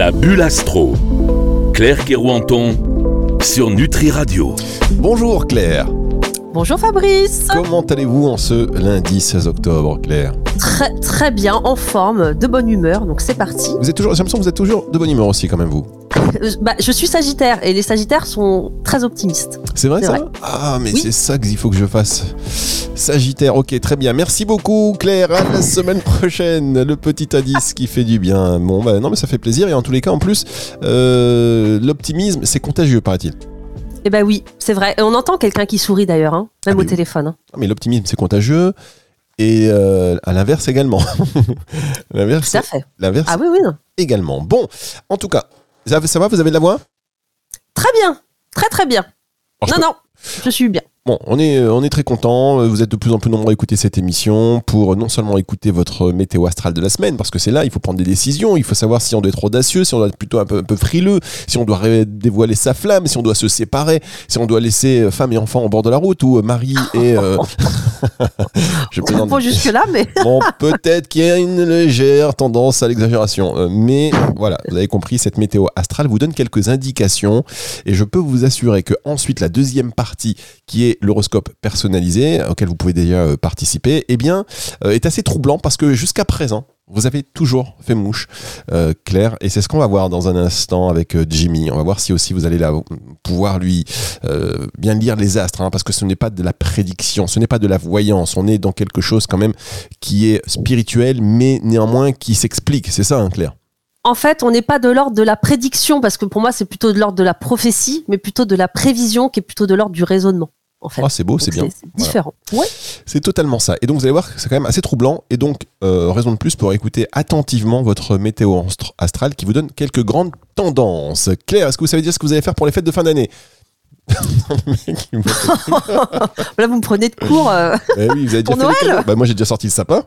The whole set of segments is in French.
La bulle astro. Claire Kerouanton sur Nutri Radio. Bonjour Claire. Bonjour Fabrice. Comment allez-vous en ce lundi 16 octobre, Claire? Très très bien, en forme, de bonne humeur, donc c'est parti. Vous êtes toujours, j'ai l'impression que vous êtes toujours de bonne humeur aussi quand même vous. Euh, bah, je suis Sagittaire et les Sagittaires sont très optimistes. C'est vrai C'est ça vrai. Ah mais Oui. c'est ça qu'il faut que je fasse. Sagittaire, ok très bien. Merci beaucoup Claire. À la semaine prochaine. Le petit indice qui fait du bien. Bon bah non mais ça fait plaisir et en tous les cas en plus euh, l'optimisme c'est contagieux paraît-il. Eh ben oui, c'est vrai. Et on entend quelqu'un qui sourit d'ailleurs, hein, même Ah, au oui. téléphone. hein. Mais l'optimisme c'est contagieux et euh, à l'inverse également. l'inverse Tout à fait. l'inverse Ah oui, oui, non. également. Bon en tout cas ça, ça va vous avez de la voix? Très bien, très très bien. Non, non, je suis bien. Bon, on est, euh, on est très content. Vous êtes de plus en plus nombreux à écouter cette émission pour non seulement écouter votre météo astrale de la semaine, parce que c'est là, il faut prendre des décisions. Il faut savoir si on doit être audacieux, si on doit être plutôt un peu, un peu frileux, si on doit dévoiler sa flamme, si on doit se séparer, si on doit laisser euh, femme et enfant au bord de la route ou euh, mari et. euh, Je. Pas jusque-là, mais Bon, peut-être qu'il y a une légère tendance à l'exagération. Euh, mais voilà, vous avez compris, cette météo astrale vous donne quelques indications. Et je peux vous assurer que ensuite, la deuxième partie, qui est l'horoscope personnalisé, auquel vous pouvez déjà euh, participer, eh bien, euh, est assez troublant parce que jusqu'à présent, vous avez toujours fait mouche, euh, Claire, et c'est ce qu'on va voir dans un instant avec Jimmy. On va voir si aussi vous allez pouvoir lui bien lire les astres, hein, parce que ce n'est pas de la prédiction, ce n'est pas de la voyance. On est dans quelque chose quand même qui est spirituel, mais néanmoins qui s'explique. C'est ça, hein, Claire? En fait, on n'est pas de l'ordre de la prédiction, parce que pour moi, c'est plutôt de l'ordre de la prophétie, mais plutôt de la prévision, qui est plutôt de l'ordre du raisonnement. En fait. Ah, c'est beau, c'est bien. C'est différent. Ouais. C'est totalement ça. Et donc vous allez voir que c'est quand même assez troublant. Et donc, euh, raison de plus pour écouter attentivement votre météo astr- astrale qui vous donne quelques grandes tendances. Claire, est-ce que vous savez dire ce que vous allez faire pour les fêtes de fin d'année? Là, vous me prenez de cours. euh. Eh oui, vous avez déjà Pour fait Noël Bah moi j'ai déjà sorti le sapin.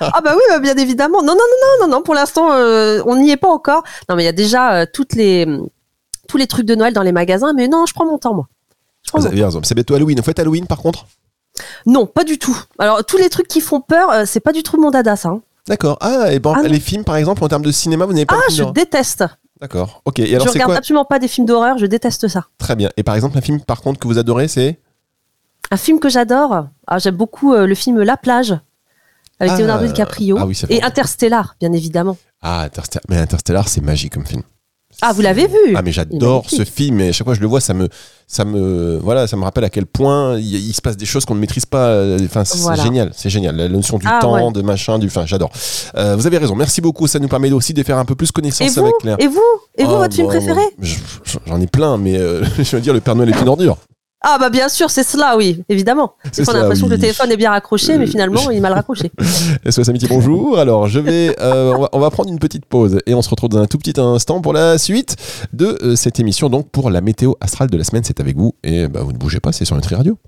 Ah bah oui, bah, bien évidemment. Non, non, non, non, non, non. Pour l'instant, euh, on n'y est pas encore. Non, mais il y a déjà euh, toutes les tous les trucs de Noël dans les magasins. Mais non, je prends mon temps, moi. Vous avez raison. C'est bientôt Halloween. Vous faites Halloween par contre? Non, pas du tout. Alors tous les trucs qui font peur, euh, c'est pas du tout mon dada, ça. hein. D'accord. Ah, et bon, Ah non. les films par exemple en termes de cinéma, vous n'avez pas Ah, de film je d'horreur déteste. D'accord. Ok. Et alors je c'est regarde quoi absolument pas des films d'horreur. Je déteste ça. Très bien. Et par exemple un film par contre que vous adorez, c'est Un film que j'adore. Ah, j'aime beaucoup euh, le film La plage avec Ah, Leonardo DiCaprio ah oui, et Interstellar, bien évidemment. Ah, Interstellar. Mais Interstellar, c'est magique comme film. Ah, vous l'avez vu Ah mais j'adore ce film et à chaque fois que je le vois ça me ça me voilà ça me rappelle à quel point il, il se passe des choses qu'on ne maîtrise pas euh, enfin c'est Voilà. génial c'est génial. La notion du Ah, temps ouais. de machin du enfin j'adore. Euh, vous avez raison. Merci beaucoup. Ça nous permet aussi de faire un peu plus connaissance avec Claire Et vous Et vous, Oh, votre film préféré je- je- j'en ai plein mais euh, je veux dire le Père Noël est une ordure Ah bah bien sûr, c'est cela, oui, évidemment. C'est on a l'impression que le téléphone est bien raccroché, mais Euh, finalement, il est mal raccroché. SOS Amitié bonjour alors je vais euh, on, va, on va prendre une petite pause et on se retrouve dans un tout petit instant pour la suite de euh, cette émission donc pour la météo astrale de la semaine c'est avec vous et bah, vous ne bougez pas c'est sur Nutri Radio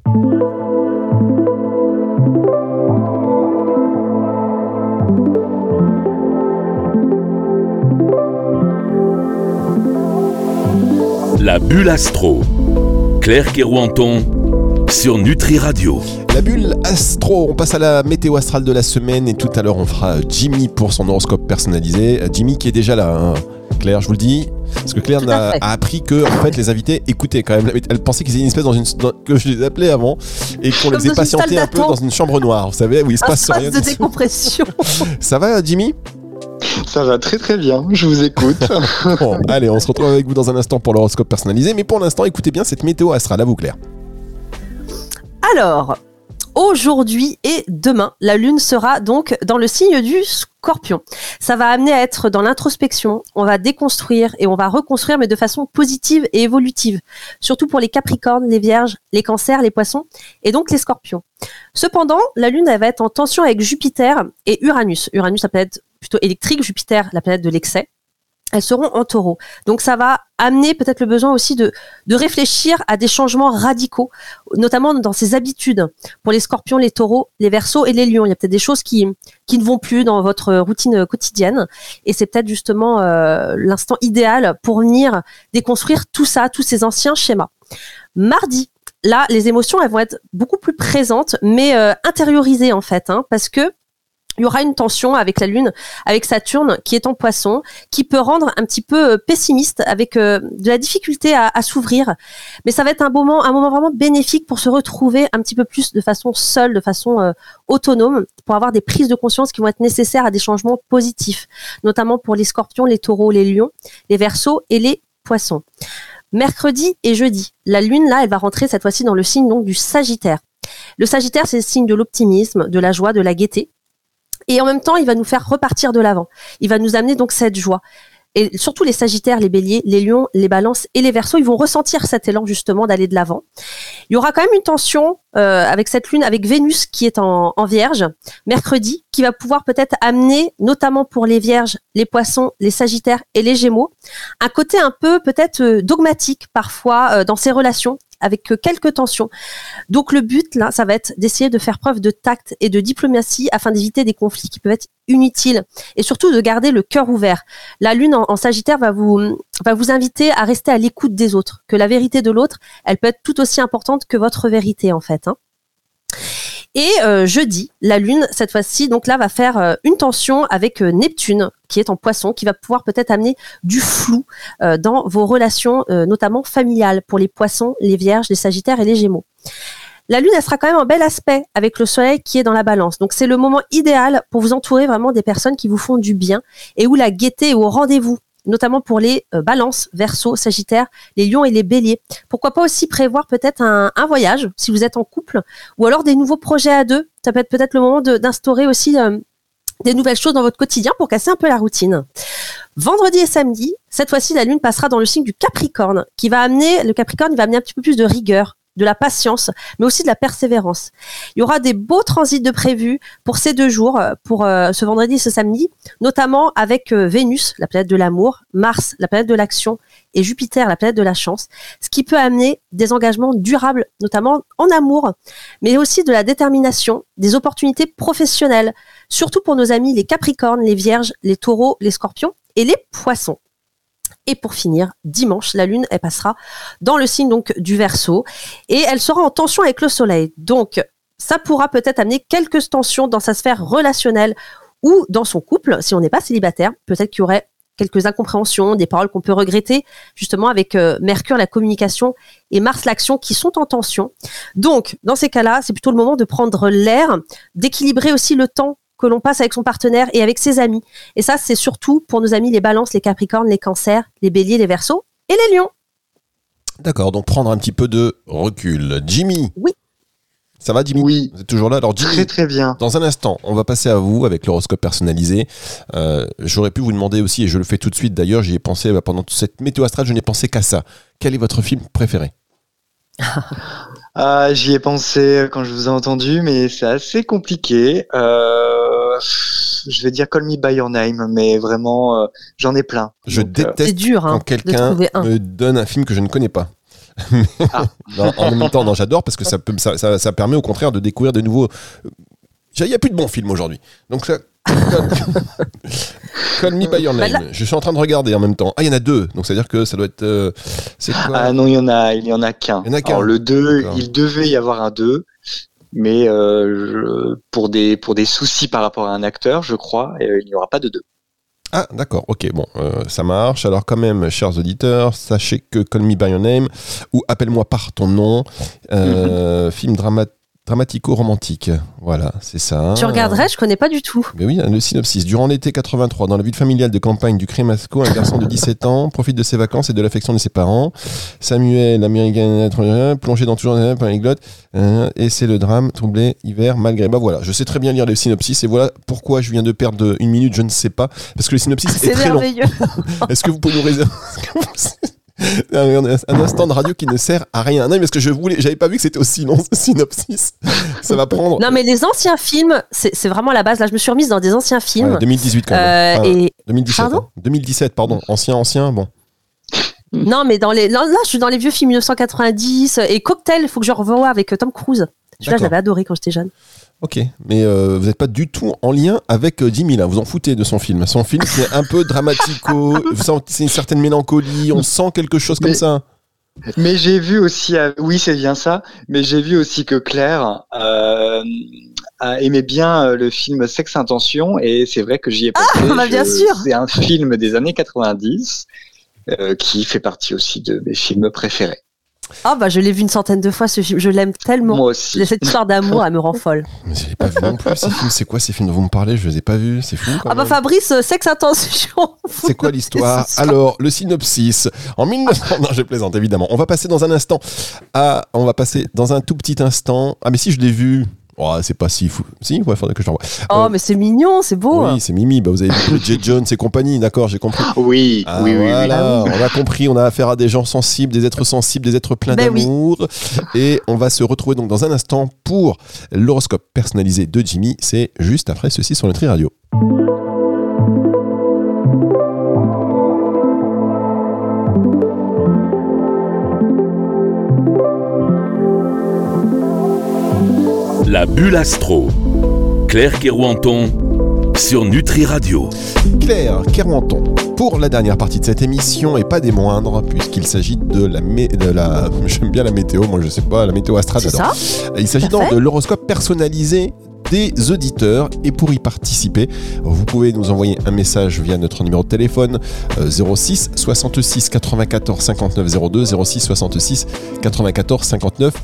La bulle astro. Claire Kerouanton sur Nutri Radio. La bulle astro, on passe à la météo astrale de la semaine et tout à l'heure on fera Jimmy pour son horoscope personnalisé. Euh, Jimmy qui est déjà là, hein. Claire, je vous le dis. Parce que Claire a, appris que en fait les invités écoutaient quand même. Elle pensait qu'ils étaient une espèce dans une dans- que je les appelais avant et qu'on les faisait patienter un peu dans une chambre noire, vous savez, où il se Un passe rien. de décompression. Ça va, Jimmy? Ça va très très bien, je vous écoute. Bon, allez, on se retrouve avec vous dans un instant pour l'horoscope personnalisé. Mais pour l'instant, écoutez bien cette météo astrale. À vous, Claire. Alors, aujourd'hui et demain, la Lune sera donc dans le signe du scorpion. Ça va amener à être dans l'introspection, on va déconstruire et on va reconstruire, mais de façon positive et évolutive. Surtout pour les capricornes, les vierges, les cancers, les poissons et donc les scorpions. Cependant, la Lune, elle va être en tension avec Jupiter et Uranus. Uranus, la planète plutôt électrique, Jupiter, la planète de l'excès. Elles seront en taureau. Donc ça va amener peut-être le besoin aussi de, de réfléchir à des changements radicaux, notamment dans ses habitudes. Pour les scorpions, les taureaux, les versos et les lions, il y a peut-être des choses qui, qui ne vont plus dans votre routine quotidienne. Et c'est peut-être justement euh, l'instant idéal pour venir déconstruire tout ça, tous ces anciens schémas. Mardi, là, les émotions, elles vont être beaucoup plus présentes, mais euh, intériorisées en fait, hein, parce que il y aura une tension avec la Lune, avec Saturne qui est en poisson, qui peut rendre un petit peu euh, pessimiste, avec euh, de la difficulté à, s'ouvrir. Mais ça va être un moment, un moment vraiment bénéfique pour se retrouver un petit peu plus de façon seule, de façon euh, autonome, pour avoir des prises de conscience qui vont être nécessaires à des changements positifs, notamment pour les scorpions, les taureaux, les lions, les versos et les poissons. Mercredi et jeudi, la Lune, là, elle va rentrer cette fois-ci dans le signe donc du Sagittaire. Le Sagittaire, c'est le signe de l'optimisme, de la joie, de la gaieté. Et en même temps, il va nous faire repartir de l'avant. Il va nous amener donc cette joie. Et surtout les Sagittaires, les Béliers, les Lions, les Balances et les Verseaux, ils vont ressentir cet élan justement d'aller de l'avant. Il y aura quand même une tension euh, avec cette lune, avec Vénus qui est en, en Vierge, mercredi, qui va pouvoir peut-être amener, notamment pour les Vierges, les Poissons, les Sagittaires et les Gémeaux, un côté un peu peut-être euh, dogmatique parfois euh, dans ces relations avec quelques tensions. Donc le but là, ça va être d'essayer de faire preuve de tact et de diplomatie afin d'éviter des conflits qui peuvent être inutiles et surtout de garder le cœur ouvert. La lune en, Sagittaire va vous va inviter à rester à l'écoute des autres, que la vérité de l'autre, elle peut être tout aussi importante que votre vérité en fait. Hein. Et euh, jeudi, la Lune, cette fois-ci, donc là, va faire euh, une tension avec euh, Neptune, qui est en poisson, qui va pouvoir peut-être amener du flou dans vos relations, notamment familiales, pour les poissons, les vierges, les sagittaires et les gémeaux. La Lune, elle sera quand même en bel aspect avec le Soleil qui est dans la balance. Donc c'est le moment idéal pour vous entourer vraiment des personnes qui vous font du bien et où la gaieté est au rendez-vous notamment pour les euh, balances, verso, sagittaires, les lions et les béliers. Pourquoi pas aussi prévoir peut-être un, voyage si vous êtes en couple ou alors des nouveaux projets à deux. Ça peut être peut-être le moment d'instaurer aussi euh, des nouvelles choses dans votre quotidien pour casser un peu la routine. Vendredi et samedi, cette fois-ci, la lune passera dans le signe du Capricorne, qui va amener, le Capricorne, va amener un petit peu plus de rigueur, de la patience, mais aussi de la persévérance. Il y aura des beaux transits de prévus pour ces deux jours, euh, pour euh, ce vendredi et ce samedi, notamment avec euh, Vénus, la planète de l'amour, Mars, la planète de l'action, et Jupiter, la planète de la chance, ce qui peut amener des engagements durables, notamment en amour, mais aussi de la détermination, des opportunités professionnelles, surtout pour nos amis les Capricornes, les Vierges, les Taureaux, les Scorpions et les Poissons. Et pour finir, dimanche, la Lune, elle passera dans le signe donc du Verseau et elle sera en tension avec le Soleil. Donc, ça pourra peut-être amener quelques tensions dans sa sphère relationnelle ou dans son couple, si on n'est pas célibataire. Peut-être qu'il y aurait quelques incompréhensions, des paroles qu'on peut regretter, justement avec euh, Mercure, la communication, et Mars, l'action, qui sont en tension. Donc, dans ces cas-là, c'est plutôt le moment de prendre l'air, d'équilibrer aussi le temps que l'on passe avec son partenaire et avec ses amis. Et ça, c'est surtout pour nos amis les balances, les capricornes, les cancers, les béliers, les versos et les lions. D'accord, donc prendre un petit peu de recul. Jimmy Oui. Ça va, Jimmy? Oui. Vous êtes toujours là? Alors, Jimmy, Très très bien. Dans un instant, on va passer à vous avec l'horoscope personnalisé. Euh, J'aurais pu vous demander aussi, et je le fais tout de suite d'ailleurs, j'y ai pensé bah, pendant toute cette météo astrale, je n'ai pensé qu'à ça. Quel est votre film préféré? Ah, J'y ai pensé quand je vous ai entendu, mais c'est assez compliqué. Euh, je vais dire Call Me By Your Name, mais vraiment, euh, j'en ai plein. Je Donc, euh, déteste C'est dur hein, quand quelqu'un me donne un film que je ne connais pas. Ah. Non, en même temps, non, j'adore parce que ça, peut, ça, ça- ça permet au contraire de découvrir de nouveaux. Il n'y a plus de bons films aujourd'hui. Donc ça. Call Me By Your Bah Name. Je suis en train de regarder en même temps. Ah, il y en a deux. Donc c'est à dire que ça doit être. euh, quoi? Ah non, il y en a, il y en a qu'un. Il y en a qu'un. Alors le 2, D'accord. il devait y avoir un 2, mais euh, je- pour des pour des soucis par rapport à un acteur, je crois, euh, il n'y aura pas de 2. Ah, d'accord, ok, bon, euh, ça marche. Alors, quand même, chers auditeurs, sachez que Call Me By Your Name ou Appelle-moi par ton nom, euh, film drama- dramatico-romantique. Voilà, c'est ça. Tu regarderais, je connais pas du tout. Mais oui, le synopsis. Durant l'été 83, dans la ville familiale de campagne du Crémasco, un garçon de 17 ans profite de ses vacances et de l'affection de ses parents. Samuel, américain, plongé dans toujours un polyglotte, euh, et c'est le drame, troublé, hiver, malgré. Bah voilà, je sais très bien lire le synopsis, et voilà pourquoi je viens de perdre une minute, je ne sais pas, parce que le synopsis est, C'est très long. merveilleux. Est-ce que vous pouvez nous réserver un, instant de radio qui ne sert à rien. Non, mais parce que je voulais, j'avais pas vu que c'était aussi long ce synopsis. Ça va prendre. Non, mais les anciens films, c'est vraiment la base. Là, je me suis remise dans des anciens films. Ouais, 2018 quand même. Euh, Enfin, et 2017. Pardon? hein. 2017, pardon. Ancien, ancien, bon. non, mais dans les là, là, je suis dans les vieux films 1990 et Cocktail. Il faut que je revoie avec euh, Tom Cruise. Celui-là, l'avais adoré quand j'étais jeune. Ok, mais euh, vous n'êtes pas du tout en lien avec euh, Jimmy là, vous en foutez de son film. Son film c'est un peu dramatico, vous sentez- c'est une certaine mélancolie, on sent quelque chose comme Mais- ça. Mais j'ai vu aussi, euh, oui c'est bien ça, mais j'ai vu aussi que Claire euh, a aimé bien le film Sex Intention et c'est vrai que j'y ai pensé. Ah, bah, bien Je- sûr. C'est un film des années 90 euh, qui fait partie aussi de mes films préférés. Ah bah je l'ai vu une centaine de fois ce film, je l'aime tellement. Moi aussi. Cette histoire d'amour, elle me rend folle. Mais je l'ai pas vu non plus ces films. C'est quoi ces films dont vous me parlez? Je les ai pas vus. C'est fou. quand Ah bah même. Fabrice, euh, sexe attention. C'est quoi l'histoire? Alors, le synopsis. En 1900... Non, je plaisante, évidemment. On va passer dans un instant à... On va passer dans un tout petit instant... Ah, mais si, je l'ai vu. Oh, c'est pas si fou. Si, ouais, faudrait que je l'envoie. Oh mais c'est mignon, c'est beau. Oui, c'est Mimi. Bah, vous avez vu J. Jones et compagnie, d'accord, j'ai compris. Oui, Ah, oui, oui, oui. voilà, on a compris, on a affaire à des gens sensibles, des êtres sensibles, des êtres pleins Ben oui. d'amour. Et on va se retrouver donc dans un instant pour l'horoscope personnalisé de Jimmy. C'est juste après ceci sur Nutri Radio. La bulle astro. Claire Kerouanton sur Nutri Radio. Claire Kerouanton pour la dernière partie de cette émission et pas des moindres puisqu'il s'agit de la mé- de la j'aime bien la météo moi je sais pas la météo astrale C'est j'adore. ça Il s'agit donc de l'horoscope personnalisé des auditeurs. Et pour y participer vous pouvez nous envoyer un message via notre numéro de téléphone euh, 06 66 94 59 02 06 66 94 59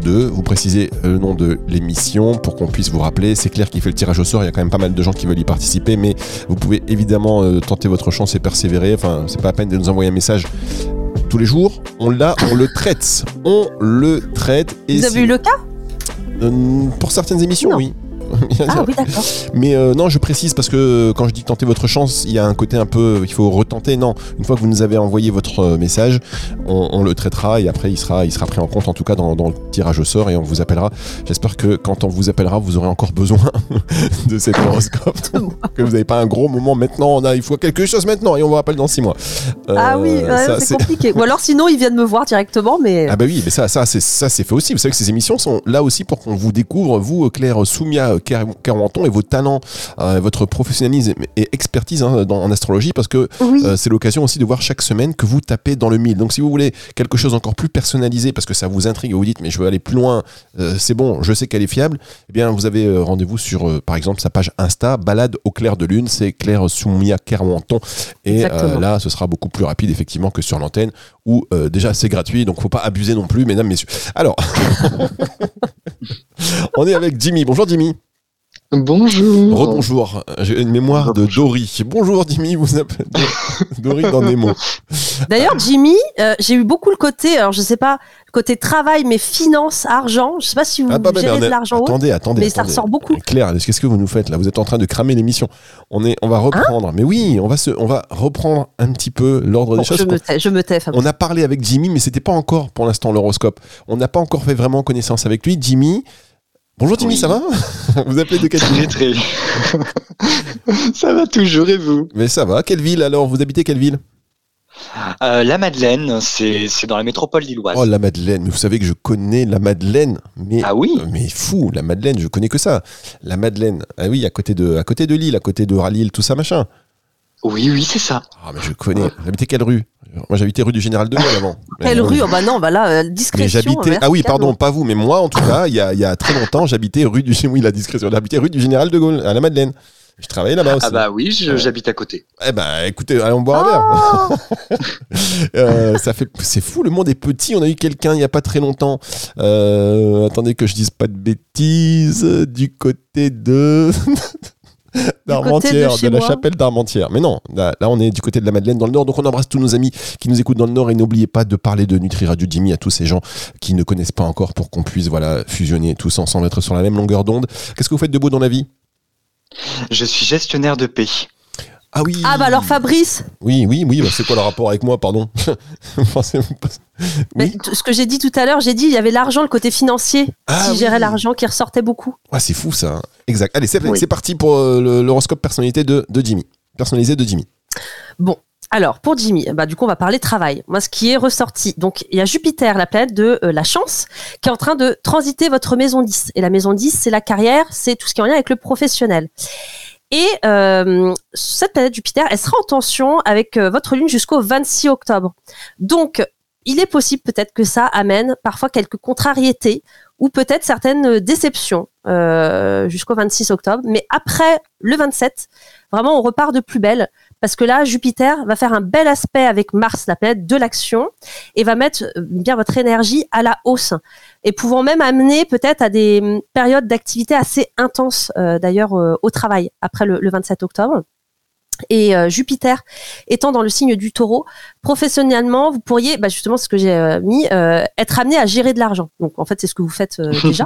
02 vous précisez euh, le nom de l'émission pour qu'on puisse vous rappeler. C'est clair qu'il fait le tirage au sort. Il y a quand même pas mal de gens qui veulent y participer mais vous pouvez évidemment euh, tenter votre chance et persévérer. Enfin c'est pas la peine de nous envoyer un message tous les jours. On l'a on le traite. On le traite. Et Vous avez eu le cas? Pour certaines émissions, Non. oui. Ah oui d'accord. Mais euh, non, je précise parce que euh, quand je dis tenter votre chance, il y a un côté un peu, il faut retenter. Non, une fois que vous nous avez envoyé votre euh, message, on, on le traitera et après il sera, il sera pris en compte en tout cas dans, dans le tirage au sort et on vous appellera. J'espère que quand on vous appellera, vous aurez encore besoin de cet horoscope. que vous n'avez pas un gros moment maintenant. On a, il faut quelque chose maintenant et on vous rappelle dans six mois. ah oui, ouais, c'est compliqué. Ou alors sinon ils viennent me voir directement, mais Ah bah oui, mais ça, ça, c'est ça, c'est fait aussi. Vous savez que ces émissions sont là aussi pour qu'on vous découvre, vous, Claire Soumia Carenton, et vos talents, euh, votre professionnalisme et expertise hein, dans, en astrologie, parce que oui. euh, c'est l'occasion aussi de voir chaque semaine que vous tapez dans le mille. Donc si vous voulez quelque chose encore plus personnalisé, parce que ça vous intrigue et vous dites, mais je veux aller plus loin, euh, c'est bon, je sais qu'elle est fiable, eh bien vous avez rendez-vous sur, par exemple, sa page Insta, Balade au clair de lune, c'est Claire Soumia Carenton. Et là, ce sera beaucoup plus rapide, effectivement, que sur l'antenne, où déjà c'est gratuit, donc faut pas abuser non plus, mesdames, messieurs. Alors, on est avec Jimmy. Bonjour Jimmy. Bonjour. Rebonjour. J'ai une mémoire de Dory. Bonjour Jimmy, vous appelez Dory dans Nemo. D'ailleurs, Jimmy, euh, j'ai eu beaucoup le côté, alors je sais pas, le côté travail, mais finance, argent. Je sais pas si vous Ah, bah, gérez de l'argent Attendez, attendez. mais ça ressort beaucoup. Claire, qu'est-ce que vous nous faites là Vous êtes en train de cramer l'émission? On est, on va reprendre. mais oui, on va se, on va reprendre un petit peu l'ordre Bon, des choses. je me tais, je me tais, Fabrice. On a parlé avec Jimmy, mais c'était pas encore pour l'instant l'horoscope. On n'a pas encore fait vraiment connaissance avec lui. Jimmy. Bonjour Jimmy, Oui. ça va Vous appelez de quelle ville très. Ça va toujours et vous Mais ça va. Quelle ville alors Vous habitez quelle ville Euh, La Madeleine, c'est dans la métropole lilloise. Oh la Madeleine. Mais vous savez que je connais la Madeleine. Mais Ah oui mais fou, la Madeleine, je connais que ça. La Madeleine. Ah oui, à côté de, à côté de Lille, à côté de Ralil, tout ça machin. Oui, oui, c'est ça. Ah mais je connais. Vous habitez quelle rue? Moi j'habitais rue du Général de Gaulle avant. Quelle rue? Oh bah non, bah là, euh, discrétion. j'habitais. Ah oui, pardon, pas vous, mais moi en tout cas, il y a, il y a très longtemps, j'habitais rue du. Oui, la discrétion. J'habitais rue du Général de Gaulle, à la Madeleine. Je travaillais là-bas aussi. Ah bah oui, j'habite à côté. Eh ben, écoutez, allons boire un verre. Oh Euh, ça fait, c'est fou, le monde est petit. On a eu quelqu'un il y a pas très longtemps. Euh, attendez que je dise pas de bêtises. Du côté de d'Armentières, de, la moi. chapelle d'Armentières. Mais non, là, là, on est du côté de la Madeleine dans le Nord. Donc on embrasse tous nos amis qui nous écoutent dans le Nord et n'oubliez pas de parler de Nutri Radio Jimmy à tous ces gens qui ne connaissent pas encore pour qu'on puisse voilà fusionner tous ensemble, être sur la même longueur d'onde. Qu'est-ce que vous faites de beau dans la vie? Je suis gestionnaire de paix. Ah oui. Ah bah alors Fabrice, Oui, oui, oui. bah, c'est quoi le rapport avec moi, pardon mais Oui. t- ce que j'ai dit tout à l'heure, j'ai dit il y avait l'argent, le côté financier, Ah qui gérait l'argent, qui ressortait beaucoup. Ah, c'est fou ça. Exact. Allez, c'est Oui. parti pour euh, l'horoscope personnalité de, de Jimmy. Personnalisé de Jimmy. Bon, alors pour Jimmy, bah du coup on va parler travail. Moi, ce qui est ressorti, donc il y a Jupiter, la planète de euh, la chance, qui est en train de transiter votre maison 10. Et la maison 10, c'est la carrière, c'est tout ce qui est en lien avec le professionnel. Et euh, cette planète Jupiter, elle sera en tension avec euh, votre lune jusqu'au 26 octobre. Donc, il est possible peut-être que ça amène parfois quelques contrariétés ou peut-être certaines euh, déceptions. jusqu'au 26 octobre. Mais après le 27, vraiment, on repart de plus belle parce que là, Jupiter va faire un bel aspect avec Mars, la planète de l'action, et va mettre euh, bien votre énergie à la hausse, et pouvant même amener peut-être à des hum, périodes d'activité assez intenses, euh, d'ailleurs, euh, au travail, après le, le 27 octobre. Et euh, Jupiter étant dans le signe du taureau, professionnellement, vous pourriez, bah justement, ce que j'ai euh, mis, euh, être amené à gérer de l'argent. Donc, en fait, c'est ce que vous faites déjà.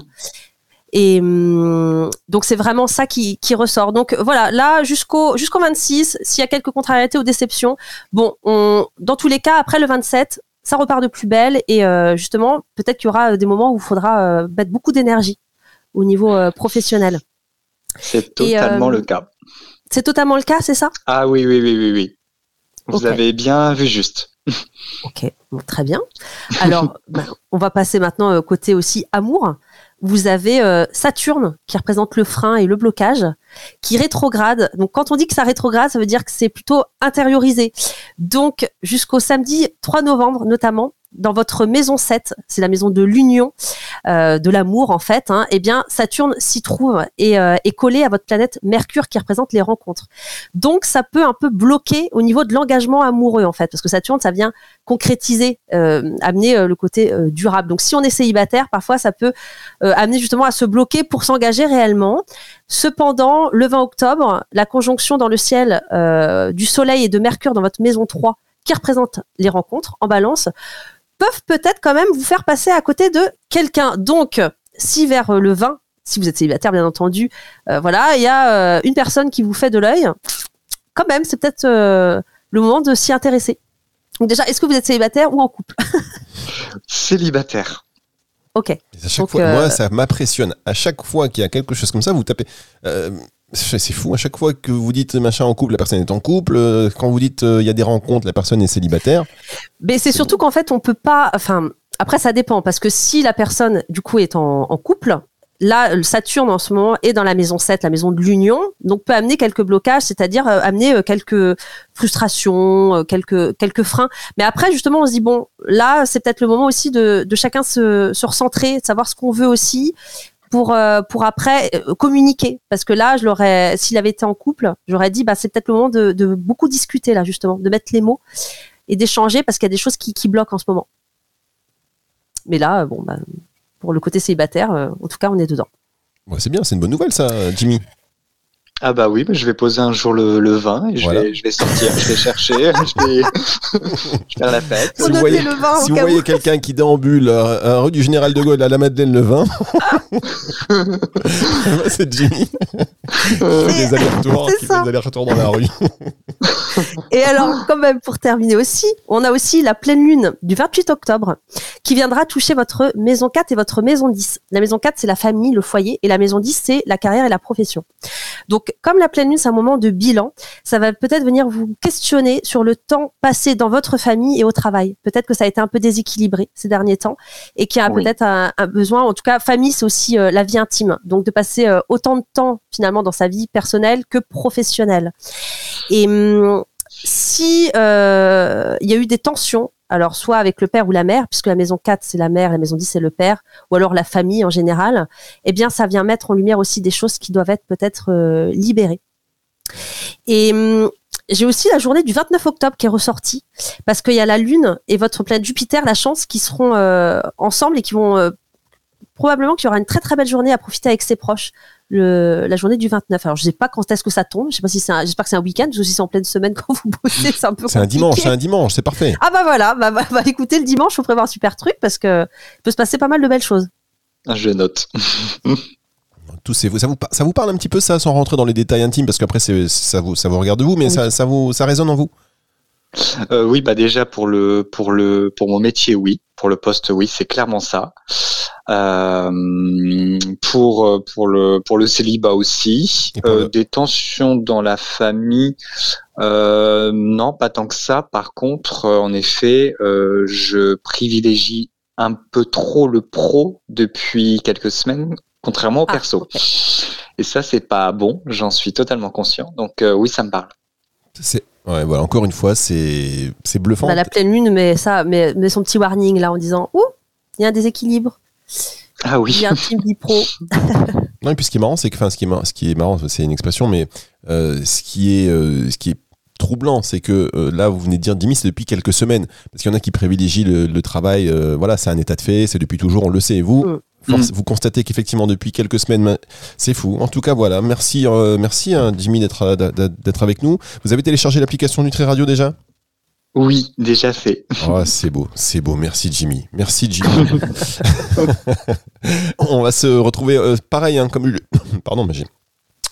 Et hum, donc, c'est vraiment ça qui, qui ressort. Donc, voilà, là, jusqu'au jusqu'au 26, s'il y a quelques contrariétés ou déceptions, bon, on, dans tous les cas, après le 27, ça repart de plus belle. Et euh, justement, peut-être qu'il y aura des moments où il faudra euh, mettre beaucoup d'énergie au niveau euh, professionnel. C'est totalement euh, le cas. C'est totalement le cas, c'est ça? Ah oui, oui, oui, oui, oui. Vous avez bien vu juste. Ok, bon, très bien. Alors, bah, on va passer maintenant euh, côté aussi amour. Vous avez euh, Saturne qui représente le frein et le blocage, qui rétrograde. Donc, quand on dit que ça rétrograde, ça veut dire que c'est plutôt intériorisé. Donc, jusqu'au samedi 3 novembre, notamment, dans votre maison 7, c'est la maison de l'union, euh, de l'amour en fait, hein, eh bien Saturne s'y trouve et euh, est collé à votre planète Mercure qui représente les rencontres. Donc ça peut un peu bloquer au niveau de l'engagement amoureux en fait, parce que Saturne ça vient concrétiser, euh, amener euh, le côté euh, durable. Donc si on est célibataire, parfois ça peut euh, amener justement à se bloquer pour s'engager réellement. Cependant, le 20 octobre, la conjonction dans le ciel du Soleil et de Mercure dans votre maison 3, qui représente les rencontres en balance, peuvent peut-être quand même vous faire passer à côté de quelqu'un. Donc, si vers euh, le 20, si vous êtes célibataire bien entendu, euh, voilà, il y a euh, une personne qui vous fait de l'œil, quand même, c'est peut-être euh, le moment de s'y intéresser. Donc déjà, est-ce que vous êtes célibataire ou en couple? Célibataire. Ok. À chaque Donc, fois, euh, moi, ça m'impressionne. À chaque fois qu'il y a quelque chose comme ça, vous tapez. Euh, c'est fou. À chaque fois que vous dites machin en couple, la personne est en couple. Euh, Quand vous dites euh, il y a des rencontres, la personne est célibataire. Mais c'est surtout qu'en fait, on peut pas. Enfin, après, ça dépend parce que si la personne, du coup, est en, couple, là, le Saturne en ce moment est dans la maison 7, la maison de l'union, donc peut amener quelques blocages, c'est-à-dire euh, amener euh, quelques frustrations, euh, quelques quelques freins. Mais après, justement, on se dit bon, là, c'est peut-être le moment aussi de, de chacun se, se recentrer, de savoir ce qu'on veut aussi. Pour, euh, pour après euh, communiquer parce que là je l'aurais s'il avait été en couple j'aurais dit bah c'est peut-être le moment de, de beaucoup discuter là justement de mettre les mots et d'échanger parce qu'il y a des choses qui, bloquent en ce moment. Mais là, euh, bon, bah, pour le côté célibataire, en tout cas, on est dedans. C'est bien, c'est une bonne nouvelle ça, Jimmy. Ah bah oui, mais je vais poser un jour le, le vin et je, Voilà. vais, je vais sortir, je vais chercher, je vais, je vais faire la fête. Si vous voyez, si vous voyez quelqu'un qui déambule euh, euh, rue du Général de Gaulle à la Madeleine le 20, c'est Jimmy. Qui fait des allers-retours, c'est qui ça. fait des allers-retours dans la rue. Et alors, quand même, pour terminer aussi, on a aussi la pleine lune du 28 octobre qui viendra toucher votre maison 4 et votre maison 10. La maison 4, c'est la famille, le foyer, et la maison 10, c'est la carrière et la profession. Donc, comme la pleine lune, c'est un moment de bilan, ça va peut-être venir vous questionner sur le temps passé dans votre famille et au travail. Peut-être que ça a été un peu déséquilibré ces derniers temps et qu'il y a Oui. peut-être un, un besoin, en tout cas, famille, c'est aussi euh, la vie intime. Donc, de passer euh, autant de temps, finalement, dans sa vie personnelle que professionnelle. Et hum, si euh, il y a eu des tensions, alors soit avec le père ou la mère, puisque la maison 4 c'est la mère, la maison 10 c'est le père, ou alors la famille en général, eh bien ça vient mettre en lumière aussi des choses qui doivent être peut-être euh, libérées. Et hum, j'ai aussi la journée du 29 octobre qui est ressortie, parce qu'il y a la Lune et votre planète Jupiter, la chance, qui seront euh, ensemble et qui vont probablement qu'il y aura une très très belle journée à profiter avec ses proches le, la journée du 29. Alors je sais pas quand est-ce que ça tombe, je sais pas si c'est un, j'espère que c'est un week-end, parce que si c'est en pleine semaine quand vous bossez, c'est un peu C'est un compliqué. dimanche, c'est un dimanche, c'est parfait. Ah bah voilà, bah, bah, bah, écoutez, le dimanche, faut prévoir un super truc parce que il peut se passer pas mal de belles choses. Je note. Tous ces, ça, vous, ça vous parle un petit peu ça, sans rentrer dans les détails intimes, parce qu'après c'est- ça vous, ça vous regarde vous, mais Oui. ça, ça, vous, ça résonne en vous? Euh, oui, bah déjà pour le pour le pour mon métier, oui. Pour le poste, oui, c'est clairement ça. Euh, pour pour le pour le célibat aussi, Euh, le- des tensions dans la famille. Euh, non, pas tant que ça. Par contre, en effet, euh, je privilégie un peu trop le pro depuis quelques semaines, contrairement au Ah, perso. Et ça, c'est pas bon. J'en suis totalement conscient. Donc euh, oui, ça me parle. C'est ouais, voilà, encore une fois, c'est c'est bluffant. Bah, la pleine lune, mais ça, mais, mais son petit warning là en disant, ouh, il y a un déséquilibre. Ah oui. Vie intime, vie pro. Non, et puis ce qui est marrant, c'est que, enfin, ce qui est marrant, ce qui est marrant, c'est une expression, mais euh, ce qui est, euh, ce qui est troublant, c'est que euh, là, vous venez de dire, c'est depuis quelques semaines, parce qu'il y en a qui privilégient le, le travail. euh, voilà, c'est un état de fait, c'est depuis toujours, on le sait. Et vous, Mm. Force- vous constatez qu'effectivement depuis quelques semaines, ma- c'est fou. En tout cas, voilà, merci, euh, merci, hein, Jimmy, d'être euh, d'être avec nous. Vous avez téléchargé l'application Nutri Radio déjà? Oui, déjà fait. Oh, c'est beau, c'est beau. Merci Jimmy. Merci Jimmy. On va se retrouver euh, pareil, hein, comme le- pardon, mais j'ai.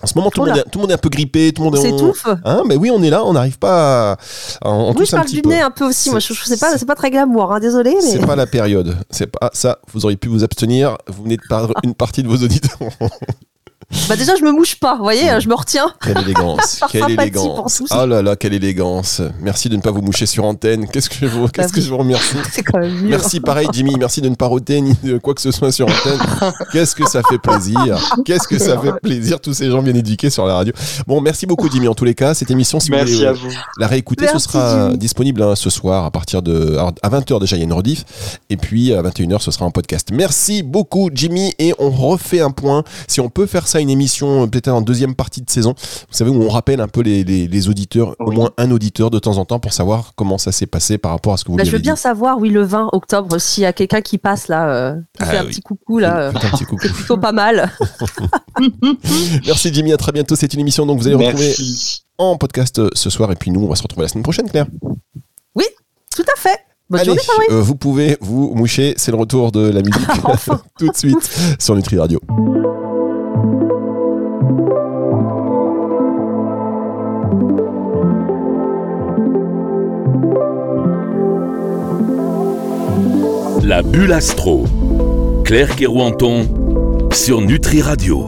En ce moment, tout le, Oula. monde est, tout le monde est un peu grippé, tout le monde On est. s'étouffe. Hein, mais oui, on est là, on n'arrive pas à. On, on Oui, je parle du peu. nez un peu aussi. Moi, je, je sais pas, C'est- c'est pas très glamour, hein, désolé, mais. C'est pas la période. C'est pas ça. Vous auriez pu vous abstenir. Vous venez de perdre une partie de vos auditeurs. Bah déjà, je me mouche pas, vous voyez, Mm. je me retiens. Quelle élégance. Quelle élégance. Oh là là, quelle élégance. Merci de ne pas vous moucher sur antenne. Qu'est-ce que je vous, qu'est-ce que je vous remercie. C'est quand même mieux. Merci pareil Jimmy, merci de ne pas roter ni de quoi que ce soit sur antenne. Qu'est-ce que ça fait plaisir. Qu'est-ce que ça fait plaisir tous ces gens bien éduqués sur la radio. Bon, merci beaucoup Jimmy en tous les cas. Cette émission si vous Merci voulez à euh, vous. la réécouter, Merci, ce sera Jimmy. disponible hein, ce soir à partir de alors, à 20h déjà il y a une rediff et puis à 21h ce sera en podcast. Merci beaucoup Jimmy et on refait un point si on peut faire ça une émission euh, peut-être en deuxième partie de saison. Vous savez où on rappelle un peu les, les- les auditeurs, au Oui. moins un auditeur de temps en temps pour savoir comment ça s'est passé par rapport à ce que vous Bah, je veux bien dit. savoir, oui, le 20 octobre, s'il y a quelqu'un qui passe là, euh, qui Ah fait un oui. petit coucou là, euh, Faites un petit coucou. c'est plutôt pas mal. Merci Jimmy, à très bientôt. C'est une émission donc vous allez retrouver Merci. en podcast euh, ce soir et puis nous on va se retrouver la semaine prochaine Claire. Tout à fait. Bonne Allez, journée, euh, vous pouvez vous moucher, c'est le retour de la musique Enfin. tout de suite sur Nutri Radio. La bulle astro. Claire Kerouanton sur Nutri Radio.